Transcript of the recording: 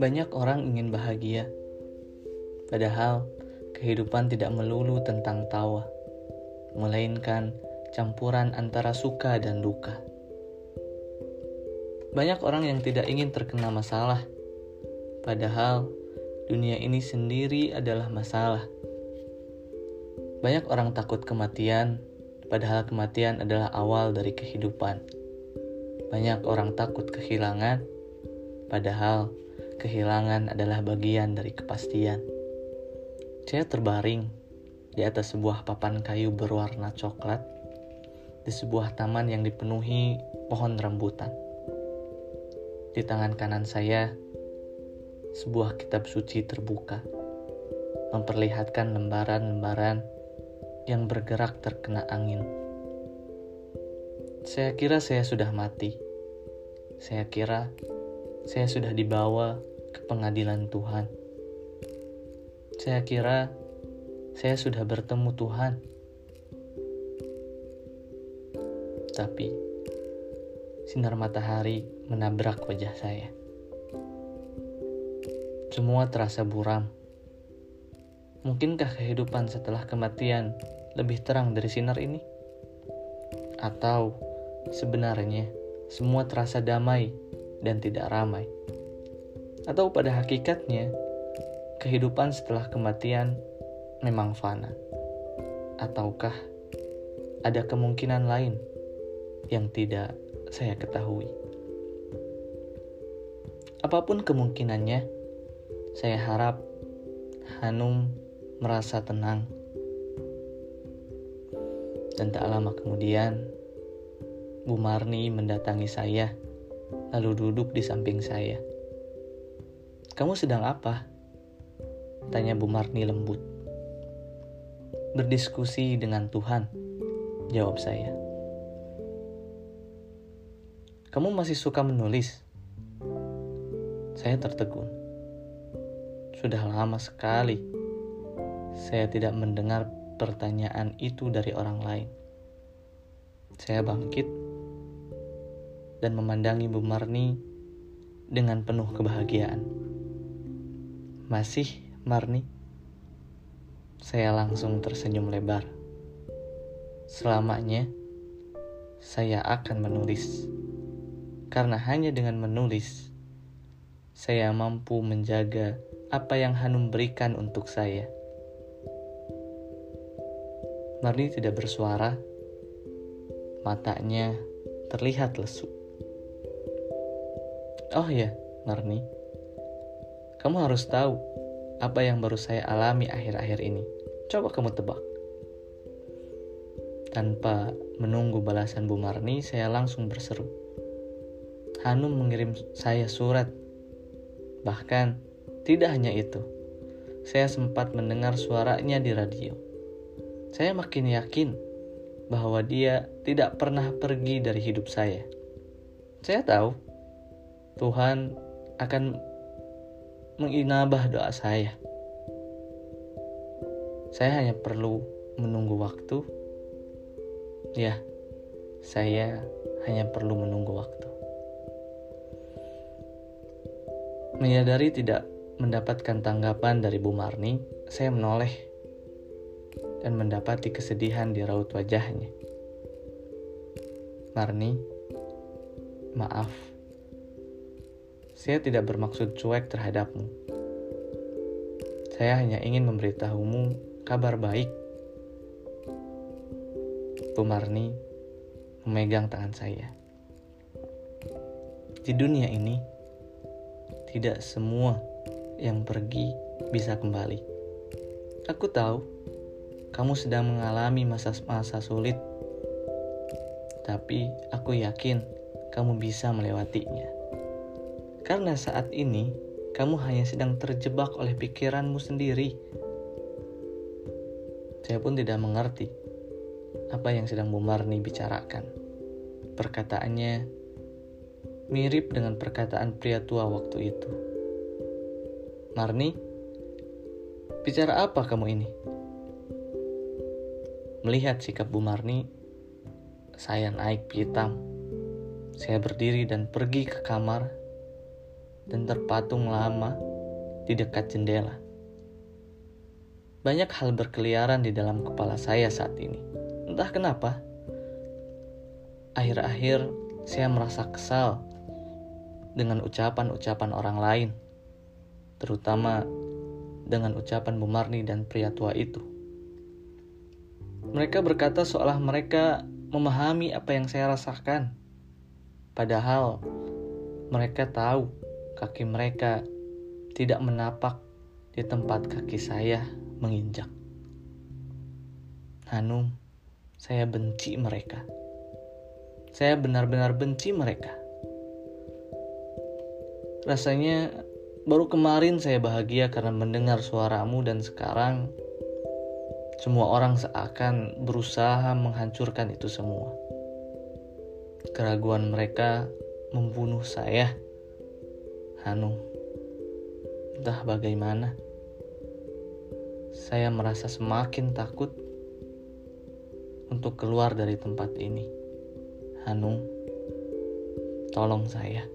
Banyak orang ingin bahagia, padahal kehidupan tidak melulu tentang tawa, melainkan campuran antara suka dan duka. Banyak orang yang tidak ingin terkena masalah, padahal dunia ini sendiri adalah masalah. Banyak orang takut kematian, padahal kematian adalah awal dari kehidupan. Banyak orang takut kehilangan, padahal kehilangan adalah bagian dari kepastian. Saya terbaring di atas sebuah papan kayu berwarna coklat di sebuah taman yang dipenuhi pohon rambutan. Di tangan kanan saya, sebuah kitab suci terbuka, memperlihatkan lembaran-lembaran yang bergerak terkena angin. Saya kira saya sudah mati. Saya kira saya sudah dibawa ke pengadilan Tuhan. Saya kira saya sudah bertemu Tuhan. Tapi sinar matahari menabrak wajah saya. Semua terasa buram. Mungkinkah kehidupan setelah kematian lebih terang dari sinar ini? Atau sebenarnya semua terasa damai dan tidak ramai? Atau pada hakikatnya, kehidupan setelah kematian memang fana? Ataukah ada kemungkinan lain yang tidak saya ketahui? Apa pun kemungkinannya, saya harap Hanum merasa tenang. Dan tak lama kemudian, Bu Marni mendatangi saya, lalu duduk di samping saya. Kamu sedang apa? Tanya Bu Marni lembut. Berdiskusi dengan Tuhan, jawab saya. Kamu masih suka menulis? Saya tertegun. Sudah lama sekali saya tidak mendengar pertanyaan itu dari orang lain. Saya bangkit dan memandangi Bu Marni dengan penuh kebahagiaan. Masih, Marni? Saya langsung tersenyum lebar. Selamanya, saya akan menulis. Karena hanya dengan menulis, saya mampu menjaga apa yang Hanum berikan untuk saya. Marni tidak bersuara, matanya terlihat lesu. Oh ya, Marni, kamu harus tahu apa yang baru saya alami akhir-akhir ini. Coba kamu tebak. Tanpa menunggu balasan Bu Marni, saya langsung berseru. Hanum mengirim saya surat. Bahkan, tidak hanya itu. Saya sempat mendengar suaranya di radio. Saya makin yakin bahwa dia tidak pernah pergi dari hidup saya. Saya tahu Tuhan akan menginabah doa saya. Saya hanya perlu menunggu waktu. Ya, saya hanya perlu menunggu waktu. Menyadari tidak mendapatkan tanggapan dari Bu Marni, saya menoleh dan mendapati kesedihan di raut wajahnya. Marni, maaf saya tidak bermaksud cuek terhadapmu. Saya hanya ingin memberitahumu kabar baik. Bu Marni memegang tangan saya. Di dunia ini, tidak semua yang pergi bisa kembali. Aku tahu kamu sedang mengalami masa-masa sulit, tapi aku yakin kamu bisa melewatinya. Karena saat ini kamu hanya sedang terjebak oleh pikiranmu sendiri. Saya pun tidak mengerti apa yang sedang Bu Marni bicarakan. Perkataannya mirip dengan perkataan pria tua waktu itu. Marni, bicara apa kamu ini? Melihat sikap Bu Marni, Saya naik pitam. Saya berdiri dan pergi ke kamar dan terpatung lama di dekat jendela. Banyak hal berkeliaran di dalam kepala saya saat ini. Entah kenapa, akhir-akhir saya merasa kesal dengan ucapan-ucapan orang lain, terutama dengan ucapan Bumarni dan pria tua itu. Mereka berkata seolah mereka memahami apa yang saya rasakan, padahal mereka tahu kaki mereka tidak menapak di tempat kaki saya menginjak. Hanum, saya benci mereka. Saya benar-benar benci mereka. Rasanya baru kemarin saya bahagia karena mendengar suaramu dan sekarang semua orang seakan berusaha menghancurkan itu semua. Keraguan mereka membunuh saya. Hanum, entah bagaimana. Saya merasa semakin takut untuk keluar dari tempat ini. Hanum, tolong saya.